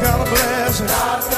God's got a blessing.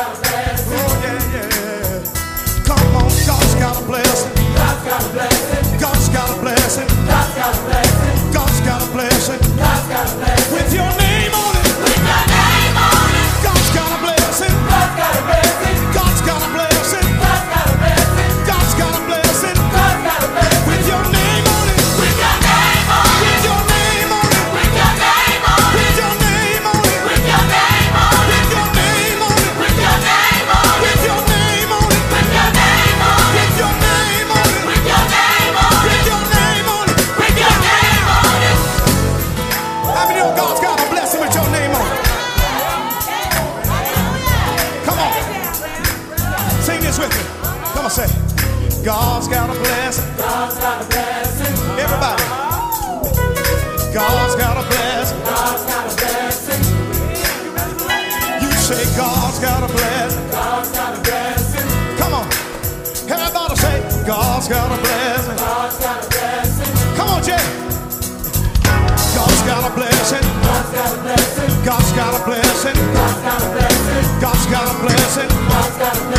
Got a blessing. God's got a blessing. God's got a blessing. God's got a blessing. God's got a blessing.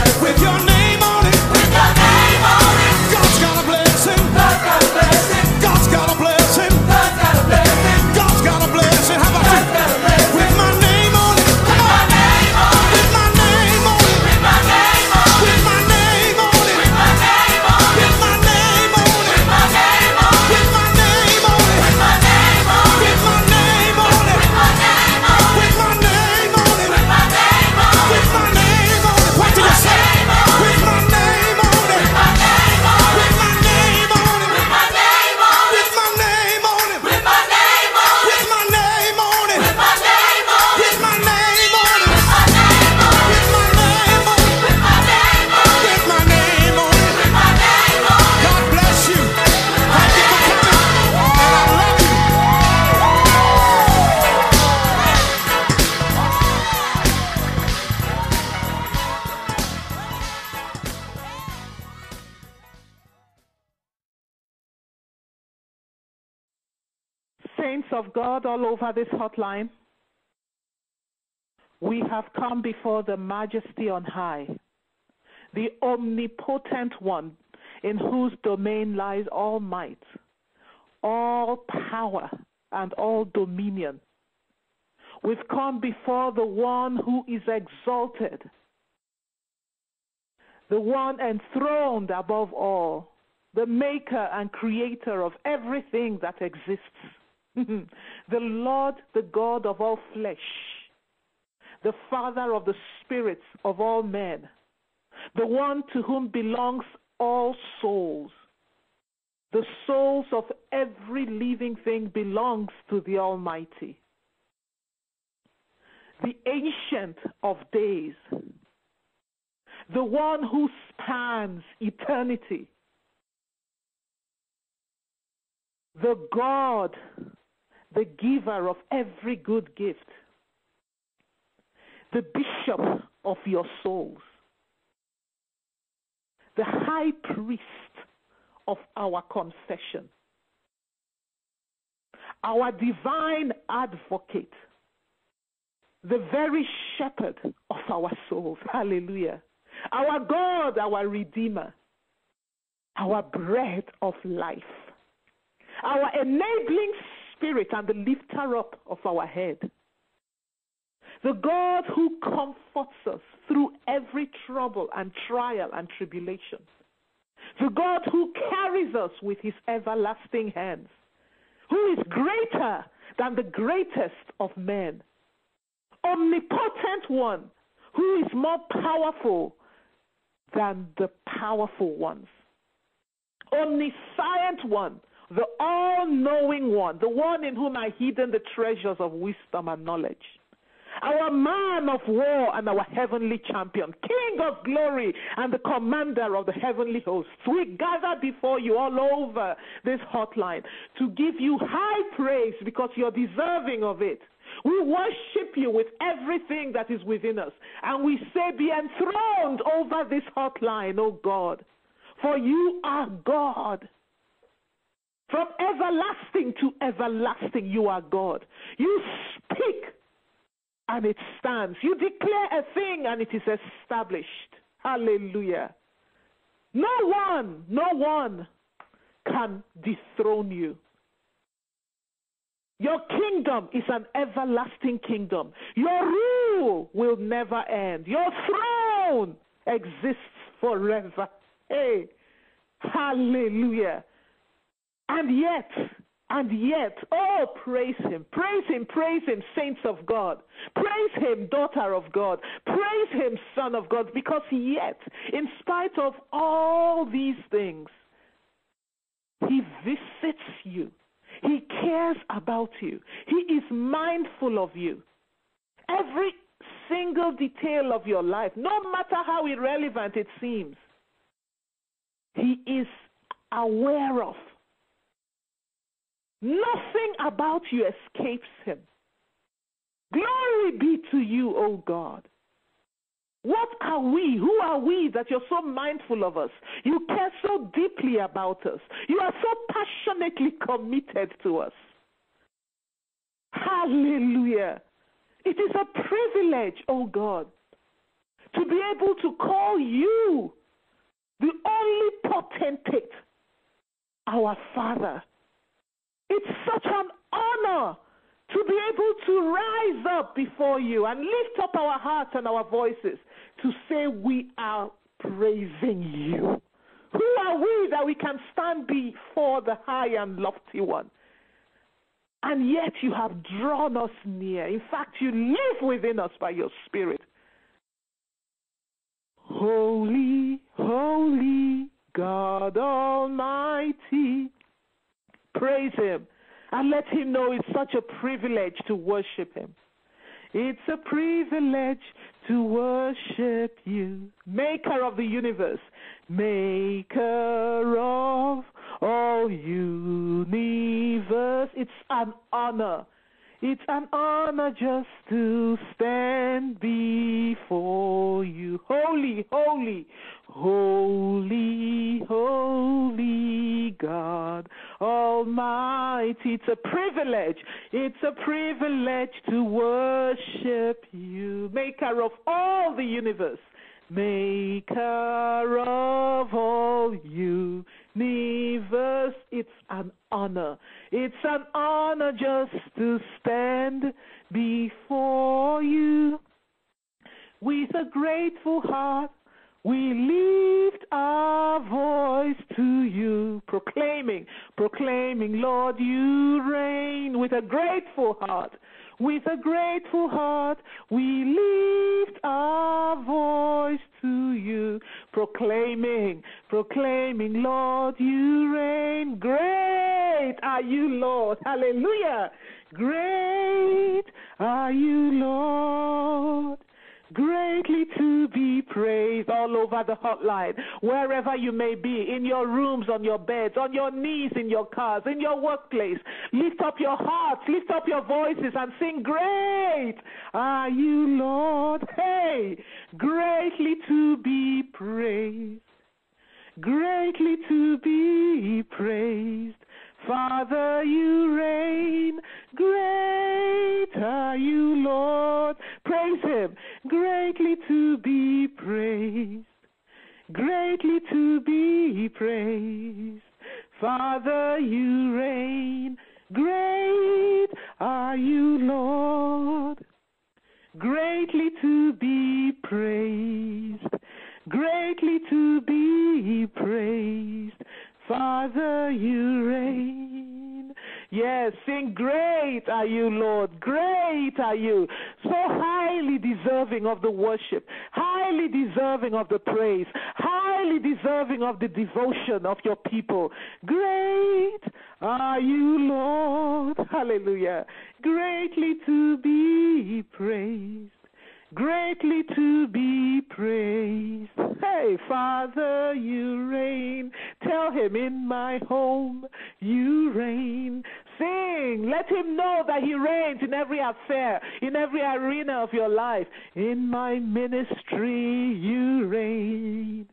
God all over this hotline, we have come before the majesty on high, the omnipotent one in whose domain lies all might, all power, and all dominion. We've come before the one who is exalted, the one enthroned above all, the maker and creator of everything that exists. the Lord, the God of all flesh, the Father of the spirits of all men, the one to whom belongs all souls. The souls of every living thing belongs to the Almighty. The ancient of days, the one who spans eternity, the God, the giver of every good gift, the bishop of your souls, the high priest of our confession, our divine advocate, the very shepherd of our souls. Hallelujah. Our God, our Redeemer, our bread of life, our enabling spirit, and the lifter up of our head. The God who comforts us through every trouble and trial and tribulation. The God who carries us with his everlasting hands. Who is greater than the greatest of men. Omnipotent one who is more powerful than the powerful ones. Omniscient one, the all knowing one, the one in whom are hidden the treasures of wisdom and knowledge. Our man of war and our heavenly champion, King of glory and the commander of the heavenly hosts. We gather before you all over this hotline to give you high praise because you're deserving of it. We worship you with everything that is within us. And we say, Be enthroned over this hotline, O God. For you are God. From everlasting to everlasting, you are God. You speak, and it stands. You declare a thing and it is established. Hallelujah. No one, no one can dethrone you. Your kingdom is an everlasting kingdom. Your rule will never end. Your throne exists forever. Hey, hallelujah. And yet, and yet, oh, praise Him, praise Him, praise Him, saints of God. Praise Him, daughter of God. Praise Him, son of God, because yet, in spite of all these things, He visits you. He cares about you. He is mindful of you. Every single detail of your life, no matter how irrelevant it seems, He is aware of. Nothing about you escapes him. Glory be to you, O God. What are we? Who are we that you're so mindful of us? You care so deeply about us. You are so passionately committed to us. Hallelujah. It is a privilege, O God, to be able to call you the only potentate, our Father. It's such an honor to be able to rise up before you and lift up our hearts and our voices to say we are praising you. Who are we that we can stand before the high and lofty one? And yet you have drawn us near. In fact, you live within us by your Spirit. Holy, holy God Almighty. Praise Him and let Him know it's such a privilege to worship Him. It's a privilege to worship you, Maker of the universe, Maker of all universe. It's an honor. It's an honor just to stand before you. Holy, holy, holy, holy God Almighty. It's a privilege. It's a privilege to worship you, Maker of all the universe. Maker of all universe, it's an honor. It's an honor just to stand before you with a grateful heart. We lift our voice to you, proclaiming, proclaiming, Lord, you reign with a grateful heart. With a grateful heart, we lift our voice to you, proclaiming, proclaiming, Lord, you reign. Great are you, Lord. Hallelujah. Great are you, Lord greatly to be praised all over the hotline, wherever you may be, in your rooms, on your beds, on your knees, in your cars, in your workplace. Lift up your hearts, lift up your voices, and sing, Great are you, Lord. Hey, greatly to be praised, greatly to be praised. Father, you reign. Great are you, Lord. Praise Him. Greatly to be praised. Greatly to be praised. Father, you reign. Great are you, Lord. Greatly to be praised. Greatly to be praised. Father, you reign. Yes, sing, Great are you, Lord. Great are you. So highly deserving of the worship, highly deserving of the praise, highly deserving of the devotion of your people. Great are you, Lord. Hallelujah. Greatly to be praised greatly to be praised. Hey, Father, you reign. Tell him in my home you reign. Sing. Let him know that he reigns in every affair, in every arena of your life. In my ministry, you reign.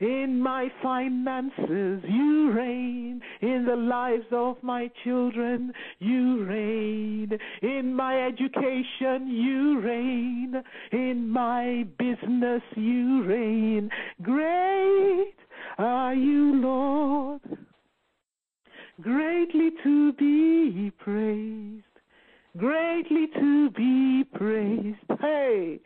In my finances, you reign. In the lives of my children, you reign. In my education, you reign. In my business, you reign. Great are you, Lord, greatly to be praised, greatly to be praised. Hey,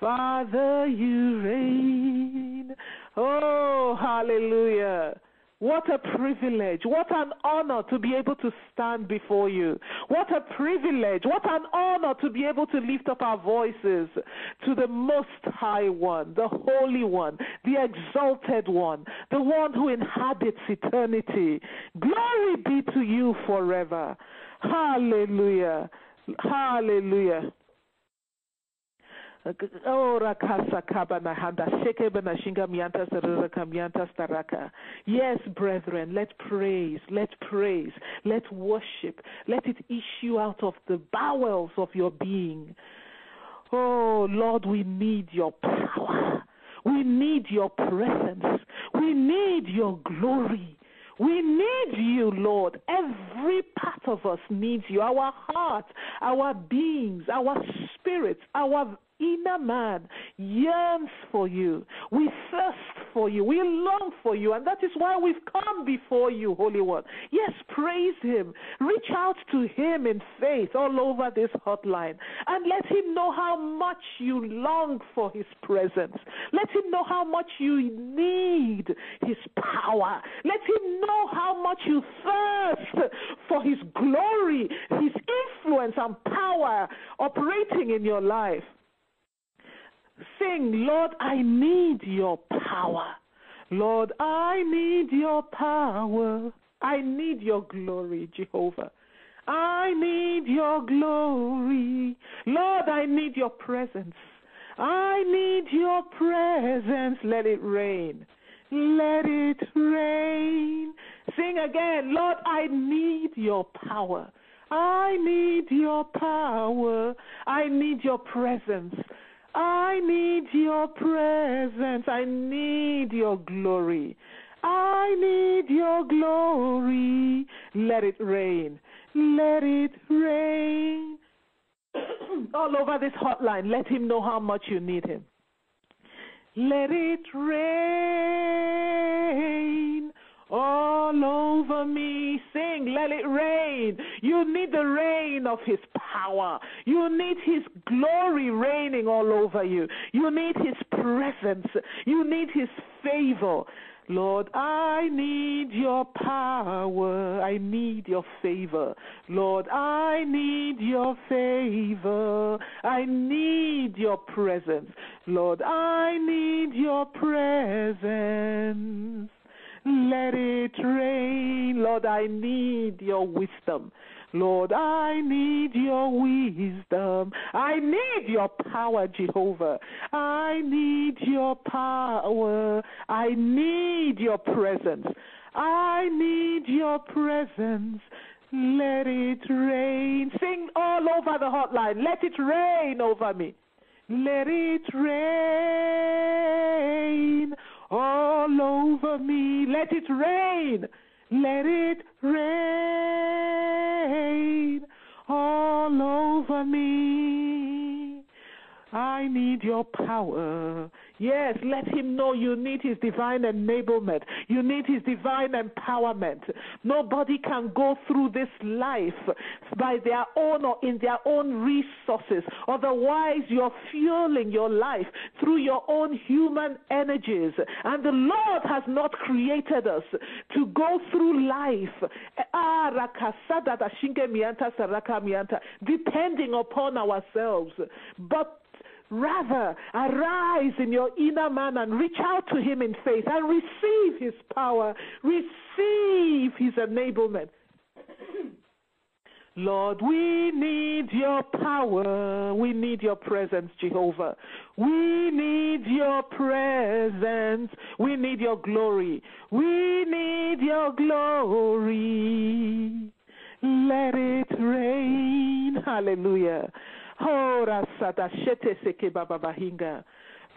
Father, you reign. Oh, hallelujah. What a privilege. What an honor to be able to stand before you. What a privilege. What an honor to be able to lift up our voices to the Most High One, the Holy One, the Exalted One, the one who inhabits eternity. Glory be to you forever. Hallelujah. Hallelujah. Yes, brethren, let praise, let praise, let worship, let it issue out of the bowels of your being. Oh Lord, we need your power. We need your presence. We need your glory. We need you, Lord. Every part of us needs you. Our heart, our beings, our spirits, our inner man yearns for you. We thirst for you. We long for you. And that is why we've come before you, Holy One. Yes, praise Him. Reach out to Him in faith all over this hotline and let Him know how much you long for His presence. Let Him know how much you need His power. Let Him know how much you thirst for His glory, His influence and power operating in your life. Sing, Lord, I need your power. Lord, I need your power. I need your glory, Jehovah. I need your glory. Lord, I need your presence. I need your presence. Let it rain. Let it rain. Sing again. Lord, I need your power. I need your power. I need your presence. I need your presence. I need your glory. I need your glory. Let it rain. Let it rain. All over this hotline, let him know how much you need him. Let it rain all over me. Sing, let it rain. You need the rain of His power. You need His glory reigning all over you. You need His presence. You need His favor. Lord, I need your power. I need your favor. Lord, I need your favor. I need your presence. Lord, I need your presence. Let it rain. Lord, I need your wisdom. Lord, I need your wisdom. I need your power, Jehovah. I need your power. I need your presence. I need your presence. Let it rain. Sing all over the hotline. Let it rain over me. Let it rain all over me. Let it rain. Let it rain all over me. I need your power. Yes, let him know you need his divine enablement. You need his divine empowerment. Nobody can go through this life by their own or in their own resources. Otherwise, you're fueling your life through your own human energies. And the Lord has not created us to go through life ah, depending upon ourselves. But Rather, arise in your inner man and reach out to him in faith and receive his power, receive his enablement. Lord, we need your power. We need your presence, Jehovah. We need your presence. We need your glory. We need your glory. Let it rain. Hallelujah.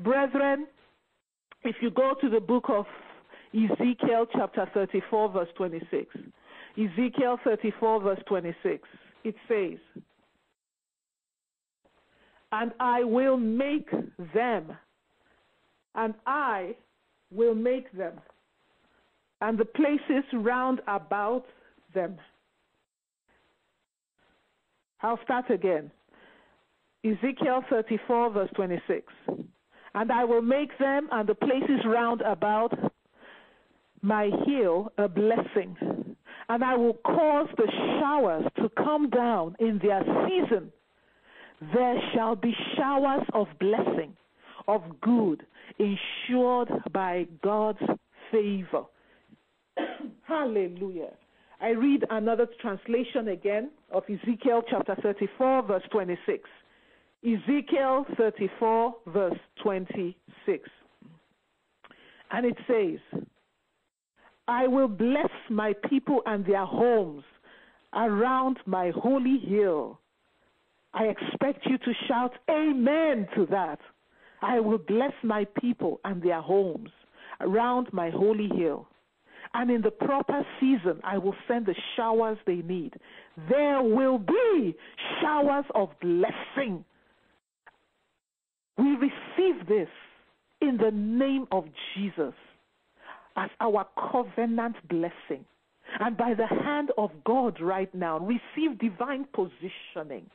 Brethren, if you go to the book of Ezekiel, chapter 34, verse 26, Ezekiel 34, verse 26, it says, And I will make them, and I will make them, and the places round about them. I'll start again. Ezekiel 34, verse 26. And I will make them and the places round about my hill a blessing. And I will cause the showers to come down in their season. There shall be showers of blessing, of good, ensured by God's favor. Hallelujah. I read another translation again of Ezekiel chapter 34, verse 26. Ezekiel 34, verse 26. And it says, I will bless my people and their homes around my holy hill. I expect you to shout amen to that. I will bless my people and their homes around my holy hill. And in the proper season, I will send the showers they need. There will be showers of blessing we receive this in the name of Jesus as our covenant blessing. And by the hand of God right now, receive divine positioning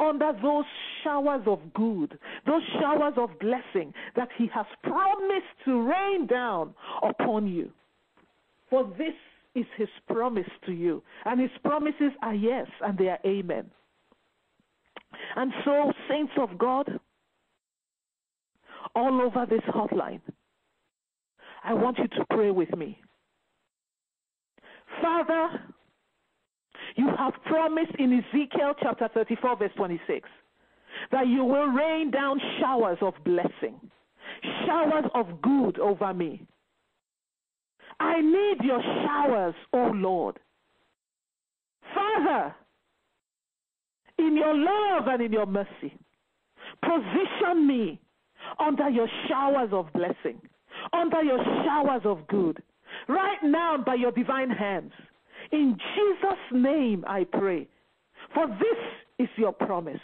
under those showers of good, those showers of blessing that He has promised to rain down upon you. For this is His promise to you. And His promises are yes, and they are amen. And so, saints of God, all over this hotline. I want you to pray with me. Father, you have promised in Ezekiel chapter 34, verse 26, that you will rain down showers of blessing, showers of good over me. I need your showers, O oh Lord. Father, in your love and in your mercy, position me under your showers of blessing, under your showers of good, right now by your divine hands. In Jesus' name I pray. For this is your promise.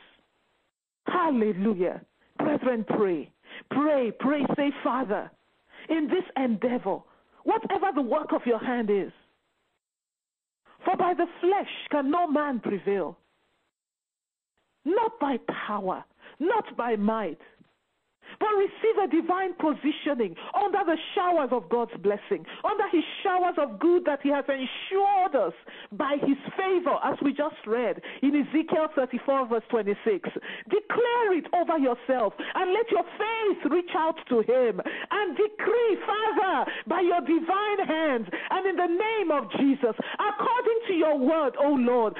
Hallelujah. Brethren, pray. Pray, pray, say, Father, in this endeavor, whatever the work of your hand is, for by the flesh can no man prevail, not by power, not by might, but receive a divine positioning under the showers of God's blessing, under His showers of good that He has ensured us by His favor, as we just read in Ezekiel 34, verse 26. Declare it over yourself and let your faith reach out to Him and decree, Father, by your divine hands and in the name of Jesus, according to your word, O Lord,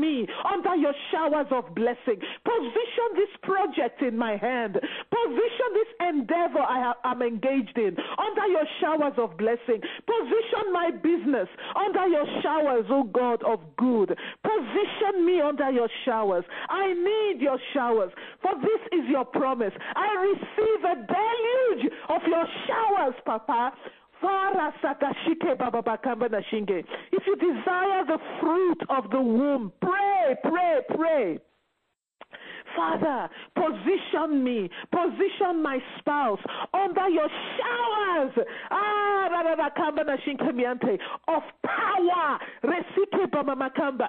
me under your showers of blessing. Position this project in my hand. Position this endeavor I am engaged in under your showers of blessing. Position my business under your showers, oh God, of good. Position me under your showers. I need your showers, for this is your promise. I receive a deluge of your showers, Papa. If you desire the fruit of the womb, pray, pray, pray. Father, position me, position my spouse under your showers ah, of power,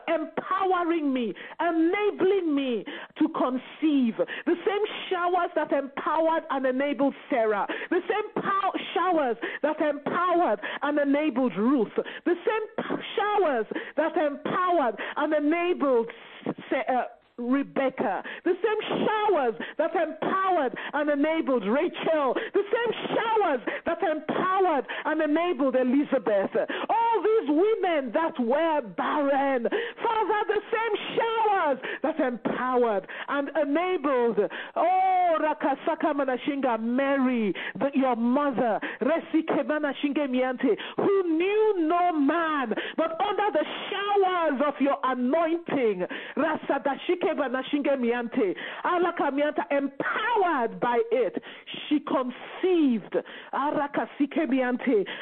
empowering me, enabling me to conceive. The same showers that empowered and enabled Sarah, the same pow- showers that empowered and enabled Ruth, the same showers that empowered and enabled. Uh, Rebecca, the same showers that empowered and enabled Rachel, the same showers that empowered and enabled Elizabeth, all these women that were barren, Father, the same showers that empowered and enabled, oh, Rakasaka Manashinga, Mary, the, your mother, Resike Manashinge Miante, who knew no man, but under the showers of your anointing. Empowered by it, she conceived.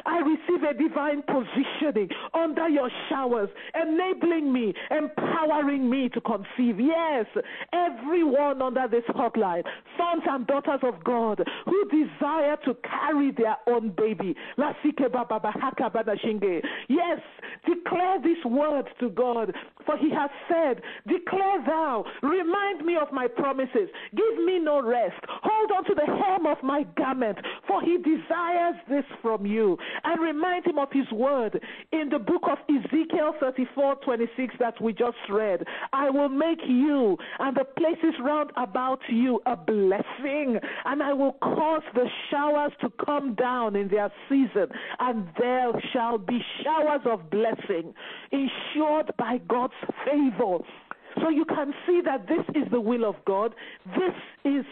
I receive a divine positioning under your showers, enabling me, empowering me to conceive. Yes, everyone under this hotline, sons and daughters of God who desire to carry their own baby. Yes, declare this word to God, for He has said, Declare thou, remind me of my promises, give me no rest, hold on to the hem of my garment, for He desires this from you. And remind Him of His word in the book of Ezekiel 34 26 that we just read. I will make you and the places round about you a blessing, and I will cause the showers to come down in their season, and there shall be showers of blessing, ensured by God's favor. So you can see that this is the will of God. This is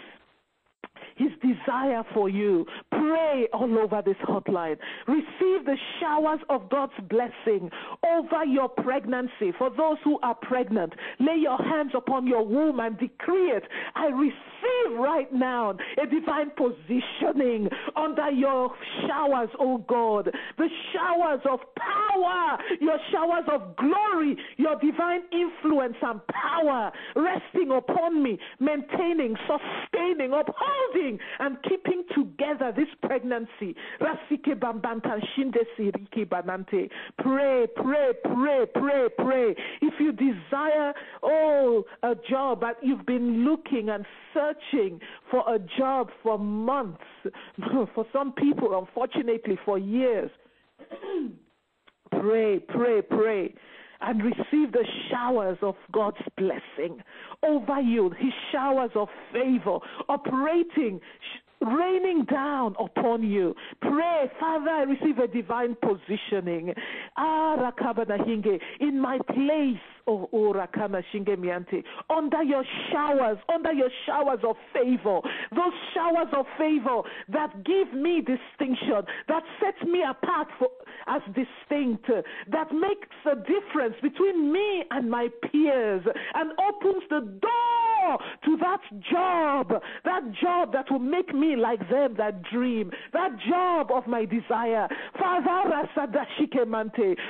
his desire for you. Pray all over this hotline. Receive the showers of God's blessing over your pregnancy. For those who are pregnant, lay your hands upon your womb and decree it. I receive right now a divine positioning under your showers, oh God. The showers of power, your showers of glory, your divine influence and power resting upon me, maintaining, sustaining, upholding and keeping together this pregnancy. Pray, pray, pray, pray, pray. If you desire, oh, a job, but you've been looking and searching for a job for months, for some people, unfortunately, for years. pray, pray, pray and receive the showers of God's blessing. Over you, His showers of favor operating raining down upon you. Pray, Father, I receive a divine positioning. Ah, in my place, oh, oh miante, under your showers, under your showers of favor, those showers of favor that give me distinction, that sets me apart for, as distinct, that makes a difference between me and my peers, and opens the door to that job, that job that will make me like them that dream, that job of my desire. Father,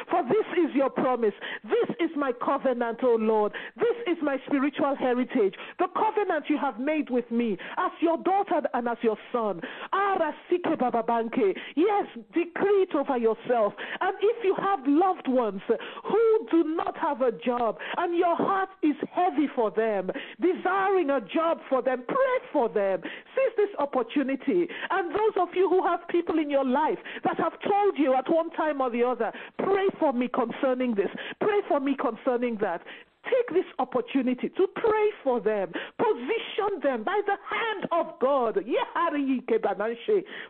for this is your promise. This is my covenant, O Lord. This is my spiritual heritage. The covenant you have made with me as your daughter and as your son. Ah, yes, decree it over yourself. And if you have loved ones who do not have a job and your heart is heavy for them, desiring a job for them, pray for them. Seize this opportunity. And those of you who have people in your life that have told you at one time or the other, pray for me concerning this, pray for me concerning that. Take this opportunity to pray for them, position them by the hand of God.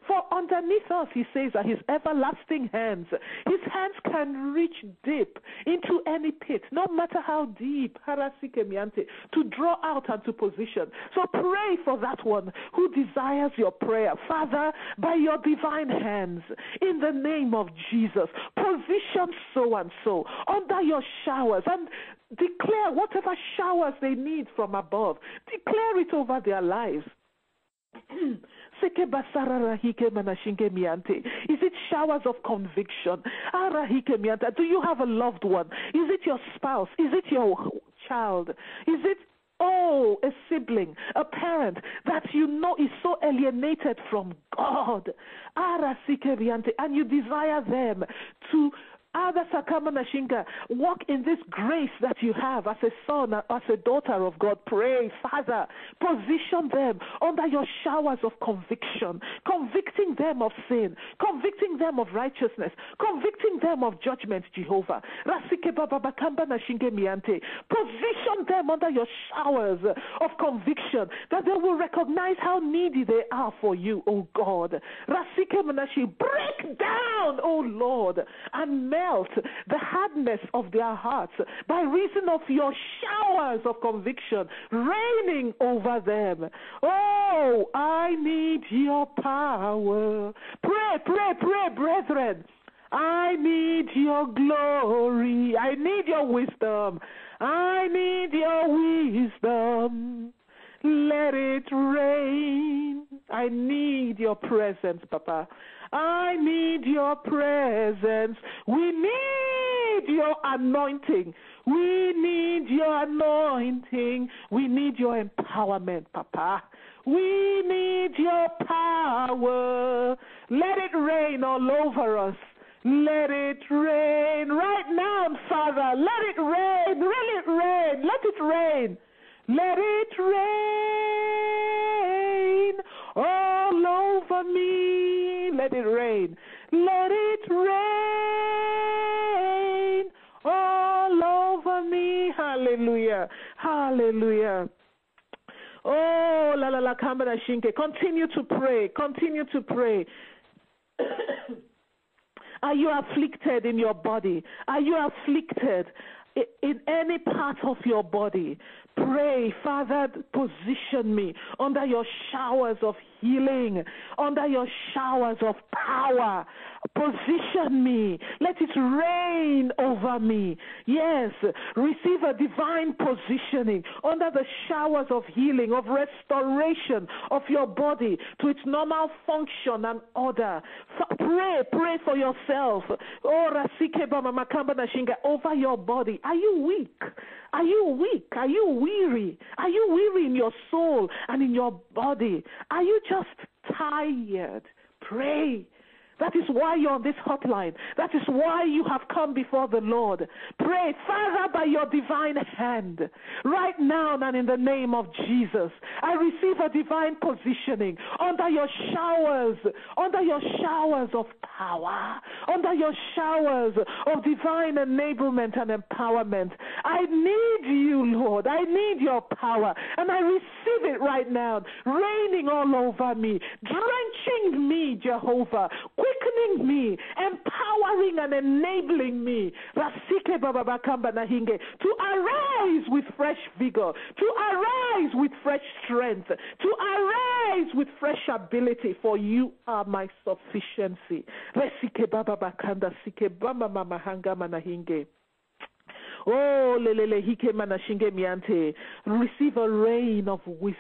For underneath us, he says that his everlasting hands, his hands can reach deep into any pit, no matter how deep, to draw out and to position. So pray for that one who desires your prayer. Father, by your divine hands, in the name of Jesus, position so and so under your showers and Declare whatever showers they need from above. Declare it over their lives. Is it showers of conviction? Do you have a loved one? Is it your spouse? Is it your child? Is it Oh, a sibling, a parent that you know is so alienated from God. And you desire them to Walk in this grace that you have as a son, as a daughter of God. Pray, Father, position them under your showers of conviction, convicting them of sin, convicting them of righteousness, convicting them of judgment, Jehovah. Position them under your showers of conviction that they will recognize how needy they are for you, O God. Break down, O Lord, and the hardness of their hearts by reason of your showers of conviction raining over them. Oh, I need your power. Pray, pray, pray, brethren. I need your glory. I need your wisdom. I need your wisdom. Let it rain. I need your presence, Papa. I need your presence. We need your anointing. We need your anointing. We need your empowerment, Papa. We need your power. Let it rain all over us. Let it rain right now, Father. Let it rain. Let it rain. Let it rain. Let it rain all over me. Let it rain. Let it rain all over me. Hallelujah. Hallelujah. Oh, la la la, Kambana Shinke. Continue to pray. Continue to pray. Are you afflicted in your body? Are you afflicted in any part of your body? Pray, Father, position me under your showers of healing, under your showers of power. Position me. Let it rain over me. Yes, receive a divine positioning under the showers of healing, of restoration of your body to its normal function and order. Pray, pray for yourself. Over your body. Are you weak? Are you weak? Are you weary? Are you weary in your soul and in your body? Are you just tired? Pray. That is why you're on this hotline. That is why you have come before the Lord. Pray, Father, by your divine hand, right now and in the name of Jesus, I receive a divine positioning under your showers, under your showers of power, under your showers of divine enablement and empowerment. I need you, Lord. I need your power, and I receive it right now, raining all over me, drenching me, Jehovah quickening me, empowering and enabling me. To arise with fresh vigor, to arise with fresh strength, to arise with fresh ability, for you are my sufficiency. Oh. Receive a rain of wisdom,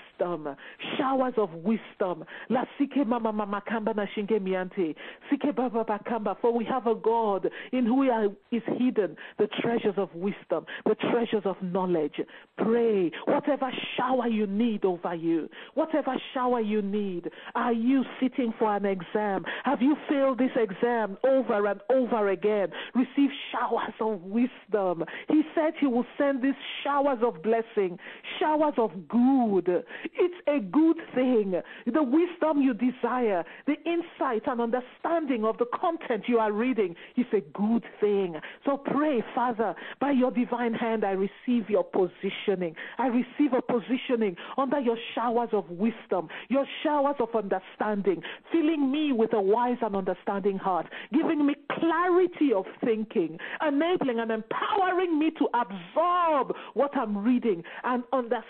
showers of wisdom. La mama mama kamba nashinge miante. Sike baba bakamba. For we have a God in who is hidden the treasures of wisdom, the treasures of knowledge. Pray. Whatever shower you need over you, whatever shower you need. Are you sitting for an exam? Have you failed this exam over and over again? Receive showers of wisdom. He said He will send these showers of blessing, showers of good. It's a good thing. The wisdom you desire, the insight and understanding of the content you are reading is a good thing. So pray, Father, by your divine hand, I receive your positioning. I receive a positioning under your showers of wisdom, your showers of understanding, filling me with a wise and understanding heart, giving me clarity of thinking, enabling and empowering me to absorb what I'm reading and understand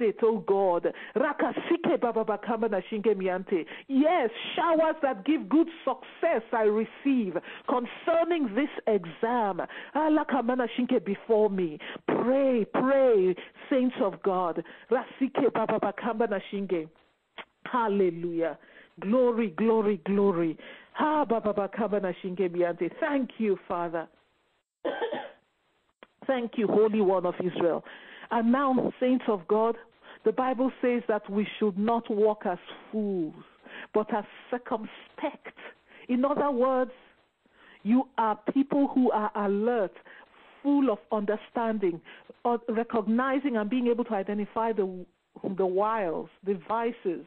it, oh God. Rakasike bababakama nashinge miante. Yes, showers that give good success I receive concerning this exam. Before me. Pray, pray, saints of God. Raka sikeba baba kabana shinge. Hallelujah. Glory, glory, glory. Ha bababakama nashinge miante. Thank you, Father. Thank you, Holy One of Israel. And now, saints of God, the Bible says that we should not walk as fools, but as circumspect. In other words, you are people who are alert, full of understanding, recognizing and being able to identify the, the wiles, the vices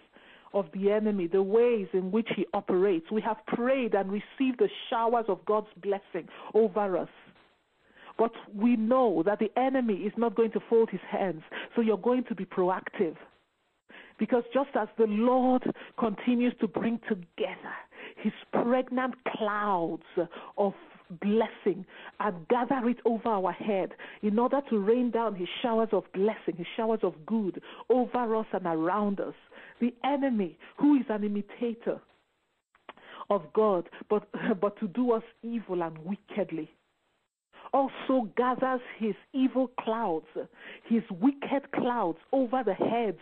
of the enemy, the ways in which he operates. We have prayed and received the showers of God's blessing over us. But we know that the enemy is not going to fold his hands, so you're going to be proactive. Because just as the Lord continues to bring together his pregnant clouds of blessing and gather it over our head in order to rain down his showers of blessing, his showers of good over us and around us. The enemy, who is an imitator of God, but, but to do us evil and wickedly. Also gathers his evil clouds, his wicked clouds over the heads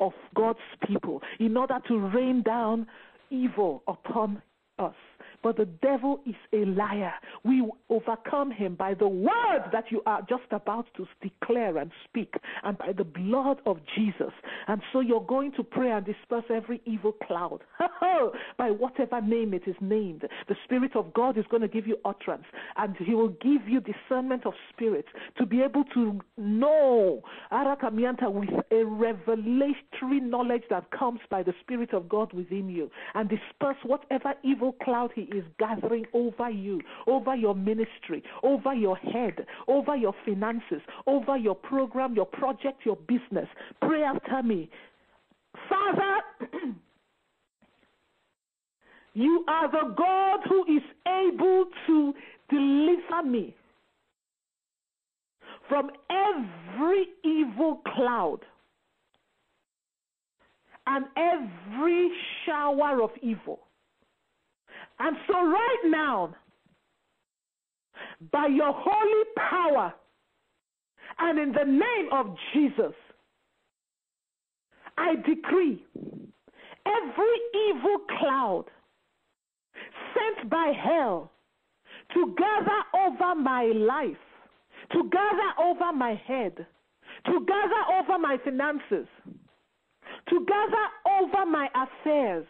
of God's people in order to rain down evil upon us. But the devil is a liar. We overcome him by the word that you are just about to declare and speak, and by the blood of Jesus. And so you're going to pray and disperse every evil cloud by whatever name it is named. The Spirit of God is going to give you utterance, and He will give you discernment of spirits to be able to know Arakamianta with a revelatory knowledge that comes by the Spirit of God within you, and disperse whatever evil cloud He is gathering over you, over your ministry, over your head, over your finances, over your program, your project, your business. Pray after me. Father, you are the God who is able to deliver me from every evil cloud and every shower of evil. And so, right now, by your holy power and in the name of Jesus, I decree every evil cloud sent by hell to gather over my life, to gather over my head, to gather over my finances, to gather over my affairs,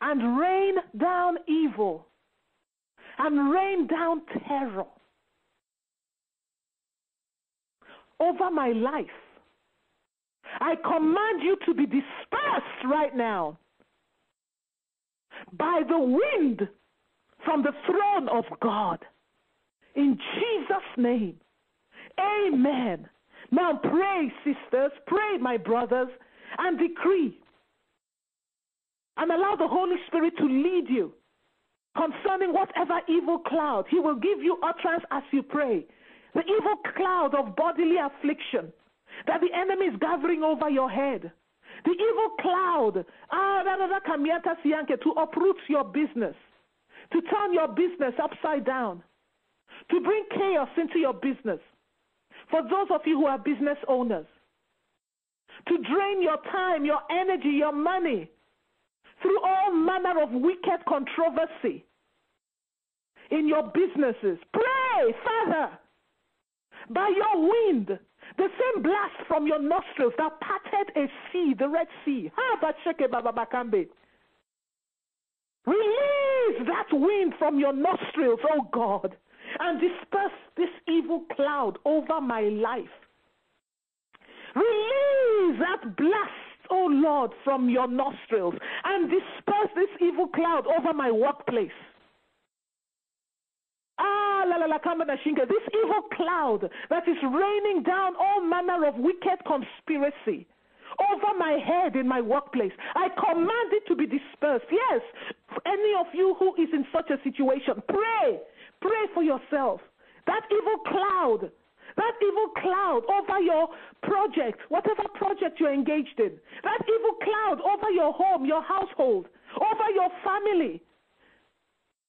and rain down evil and rain down terror over my life. I command you to be dispersed right now by the wind from the throne of God. In Jesus' name. Amen. Now pray, sisters, pray, my brothers, and decree and allow the Holy Spirit to lead you concerning whatever evil cloud. He will give you utterance as you pray. The evil cloud of bodily affliction that the enemy is gathering over your head. The evil cloud ah, to uproot your business, to turn your business upside down, to bring chaos into your business. For those of you who are business owners, to drain your time, your energy, your money, through all manner of wicked controversy in your businesses. Pray, Father, by your wind, the same blast from your nostrils that parted a sea, the Red Sea. Release that wind from your nostrils, oh God, and disperse this evil cloud over my life. Release that blast O Lord, from your nostrils and disperse this evil cloud over my workplace. Ah, la la la, this evil cloud that is raining down all manner of wicked conspiracy over my head in my workplace. I command it to be dispersed. Yes, any of you who is in such a situation, pray. Pray for yourself. That evil cloud that evil cloud over your project, whatever project you're engaged in. That evil cloud over your home, your household, over your family.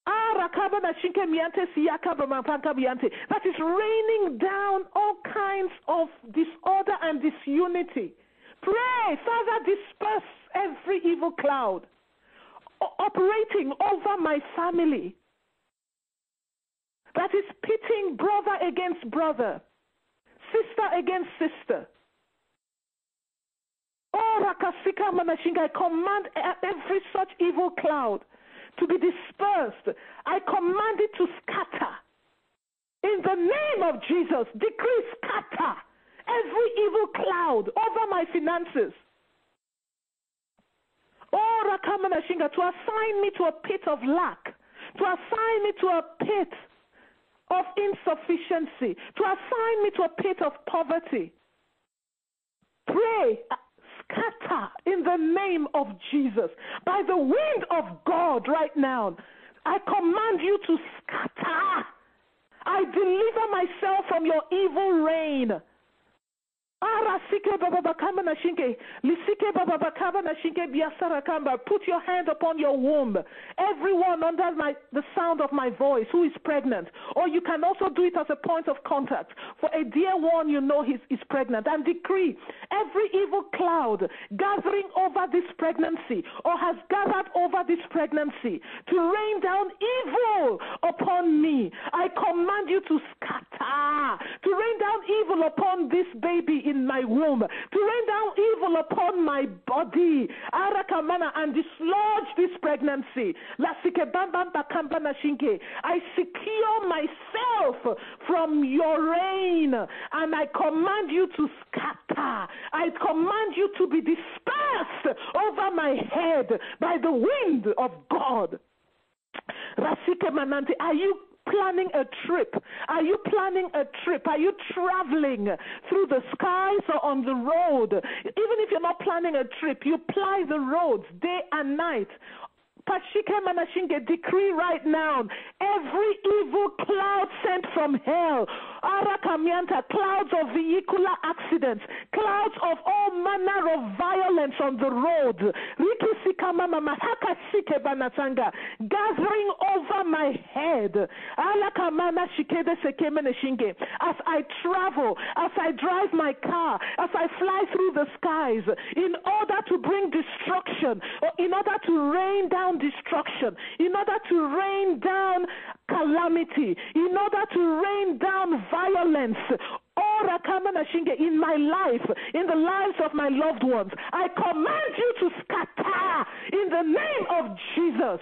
Ah, that is raining down all kinds of disorder and disunity. Pray, Father, disperse every evil cloud operating over my family that is pitting brother against brother, sister against sister. Oh, Rakasika Manashinga, I command every such evil cloud to be dispersed. I command it to scatter. In the name of Jesus, decree scatter every evil cloud over my finances. Oh, Rakamanashinga, to assign me to a pit of lack, to assign me to a pit of insufficiency, to assign me to a pit of poverty. Pray, scatter in the name of Jesus. By the wind of God right now, I command you to scatter. I deliver myself from your evil reign. Put your hand upon your womb. Everyone under my, the sound of my voice who is pregnant. Or you can also do it as a point of contact. For a dear one you know is, is pregnant. And decree every evil cloud gathering over this pregnancy or has gathered over this pregnancy to rain down evil upon me. I command you to scatter, to rain down evil upon this baby in my womb, to rain down evil upon my body, Arakamana, and dislodge this pregnancy. I secure myself from your reign, and I command you to scatter. I command you to be dispersed over my head by the wind of God. Rasike Manante, are you planning a trip? Are you planning a trip? Are you traveling through the skies or on the road? Even if you're not planning a trip, you ply the roads day and night. Pashike Manashinge, decree right now every evil cloud sent from hell, Arakamianta, clouds of vehicular accidents, clouds of all manner of violence on the road, gathering over my head. As I travel, as I drive my car, as I fly through the skies, in order to bring destruction, or in order to rain down destruction, in order to rain down calamity, in order to rain down violence in my life, in the lives of my loved ones. I command you to scatter in the name of Jesus.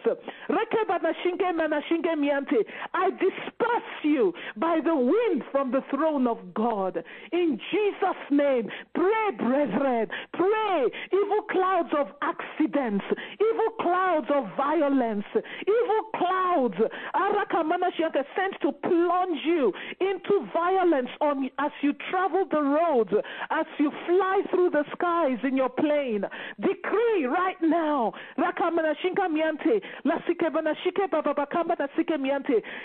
I disperse you by the wind from the throne of God. In Jesus' name, pray, brethren, pray. Evil clouds of accidents, evil clouds of violence, evil clouds, sent to plunge you into violence on as you travel the roads, as you fly through the skies in your plane. Decree right now.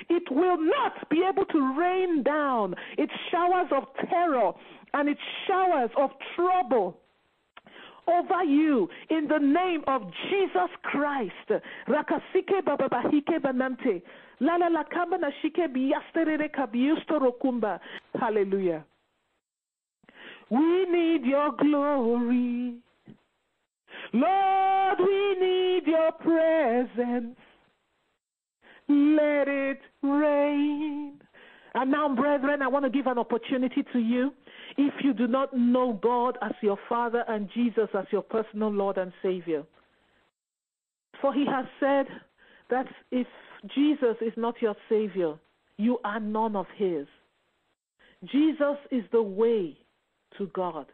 It will not be able to rain down its showers of terror and its showers of trouble over you in the name of Jesus Christ. Rakasike bababahike banante. Lala lakamba na shike rokumba. Hallelujah. We need your glory. Lord, we need your presence. Let it rain. And now, brethren, I want to give an opportunity to you. If you do not know God as your Father and Jesus as your personal Lord and Savior, for He has said that if Jesus is not your Savior, you are none of His. Jesus is the way to God.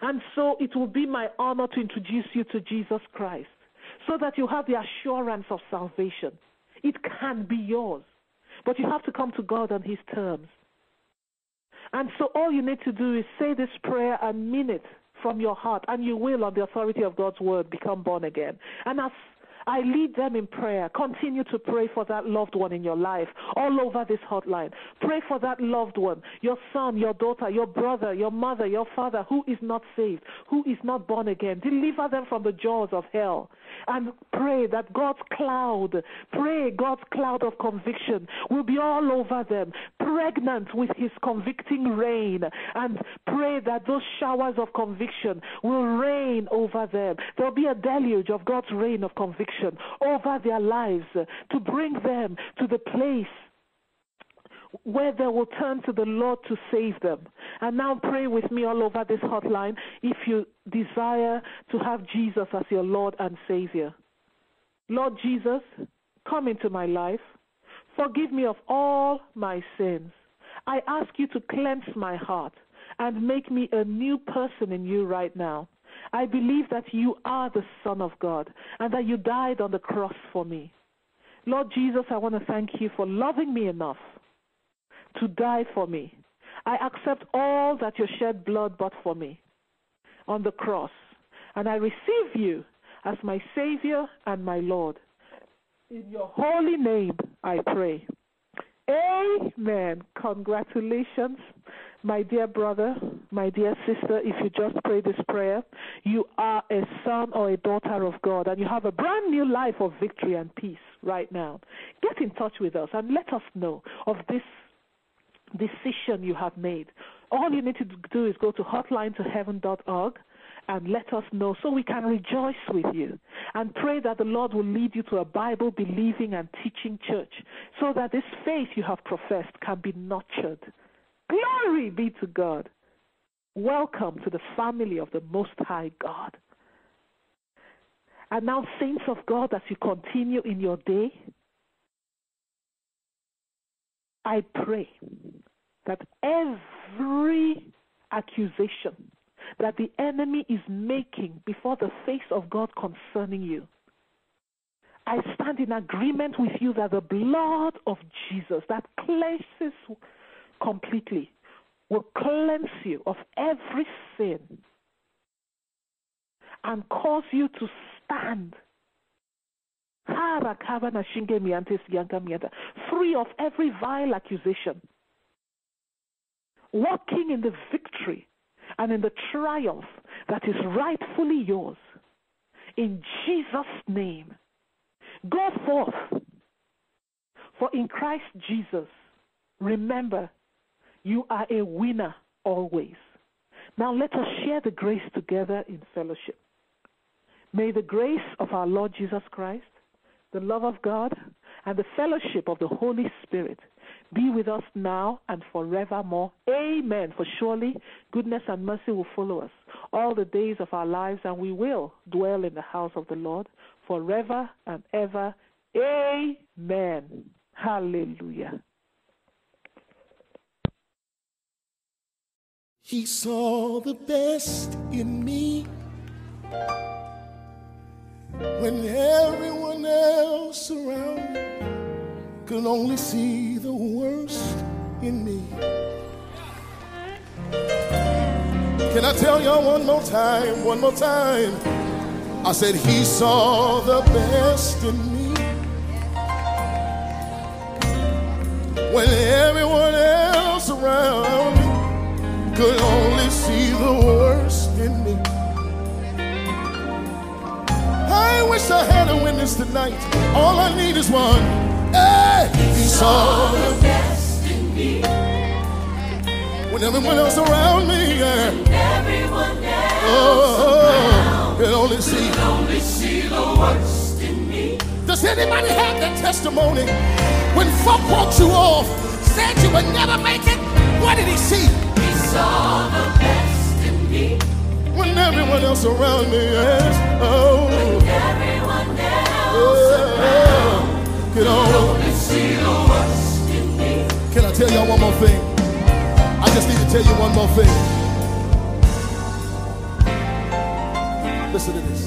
And so it will be my honor to introduce you to Jesus Christ so that you have the assurance of salvation. It can be yours, but you have to come to God on His terms. And so all you need to do is say this prayer and mean it from your heart, and you will, on the authority of God's word, become born again. And as I lead them in prayer. Continue to pray for that loved one in your life, all over this hotline. Pray for that loved one, your son, your daughter, your brother, your mother, your father who is not saved, who is not born again. Deliver them from the jaws of hell. And pray that God's cloud, pray God's cloud of conviction will be all over them, pregnant with his convicting rain. And pray that those showers of conviction will rain over them. There'll be a deluge of God's rain of conviction over their lives uh, to bring them to the place where they will turn to the Lord to save them. And now pray with me all over this hotline if you desire to have Jesus as your Lord and Savior. Lord Jesus, come into my life. Forgive me of all my sins. I ask you to cleanse my heart and make me a new person in you right now. I believe that you are the Son of God and that you died on the cross for me. Lord Jesus, I want to thank you for loving me enough to die for me. I accept all that your shed blood bought for me on the cross, and I receive you as my Savior and my Lord. In your holy name, I pray. Amen. Congratulations. My dear brother, my dear sister, if you just pray this prayer, you are a son or a daughter of God and you have a brand new life of victory and peace right now. Get in touch with us and let us know of this decision you have made. All you need to do is go to hotlinetoheaven.org and let us know so we can rejoice with you and pray that the Lord will lead you to a Bible believing and teaching church so that this faith you have professed can be nurtured. Glory be to God. Welcome to the family of the Most High God. And now, saints of God, as you continue in your day, I pray that every accusation that the enemy is making before the face of God concerning you, I stand in agreement with you that the blood of Jesus that cleanses completely will cleanse you of every sin and cause you to stand free of every vile accusation, walking in the victory and in the triumph that is rightfully yours. In Jesus' name, go forth. For in Christ Jesus, remember, you are a winner always. Now let us share the grace together in fellowship. May the grace of our Lord Jesus Christ, the love of God, and the fellowship of the Holy Spirit be with us now and forevermore. Amen. For surely goodness and mercy will follow us all the days of our lives, and we will dwell in the house of the Lord forever and ever. Amen. Hallelujah. He saw the best in me when everyone else around could only see the worst in me. Can I tell y'all one more time? One more time. I said, He saw the best in me when everyone else around could only see the worst in me. I wish I had a witness tonight. All I need is one. Hey, he saw the best in me. When everyone else around me, yeah. everyone else oh, could only see, could only see the worst in me. Does anybody have that testimony? When folk walked you off, said you would never make it, what did he see? Saw the best in me. When everyone else around me, yes. Oh. When everyone else around can only see the worst in me. Can I tell y'all one more thing? I just need to tell you one more thing. Listen to this.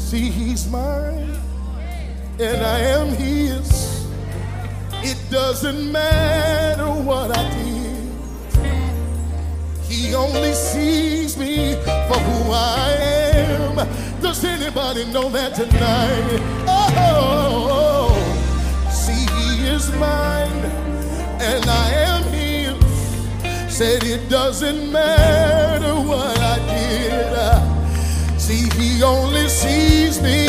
See, he's mine, and I am his. It doesn't matter what I did. He only sees me for who I am. Does anybody know that tonight? Oh, see, He is mine and I am His. Said it doesn't matter what I did. See, He only sees me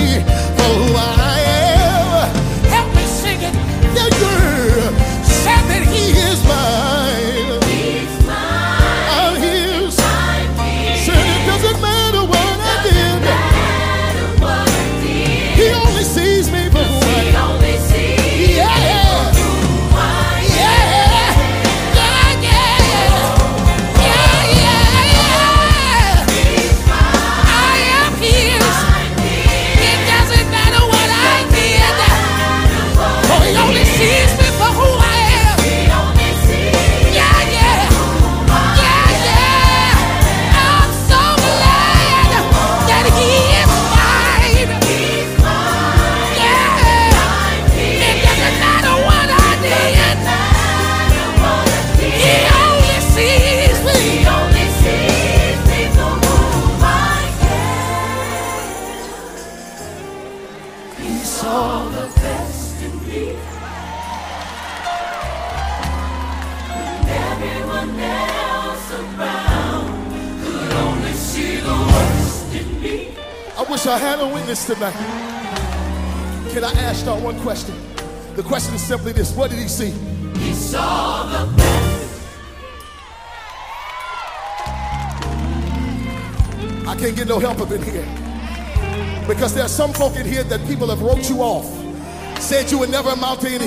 for who I am. Help me sing it. The girl said that He is mine. Tonight. Can I ask y'all one question? The question is simply this What did he see? He saw the best. I can't get no help up in here. Because there are some folk in here that people have wrote you off, said you would never amount to anything.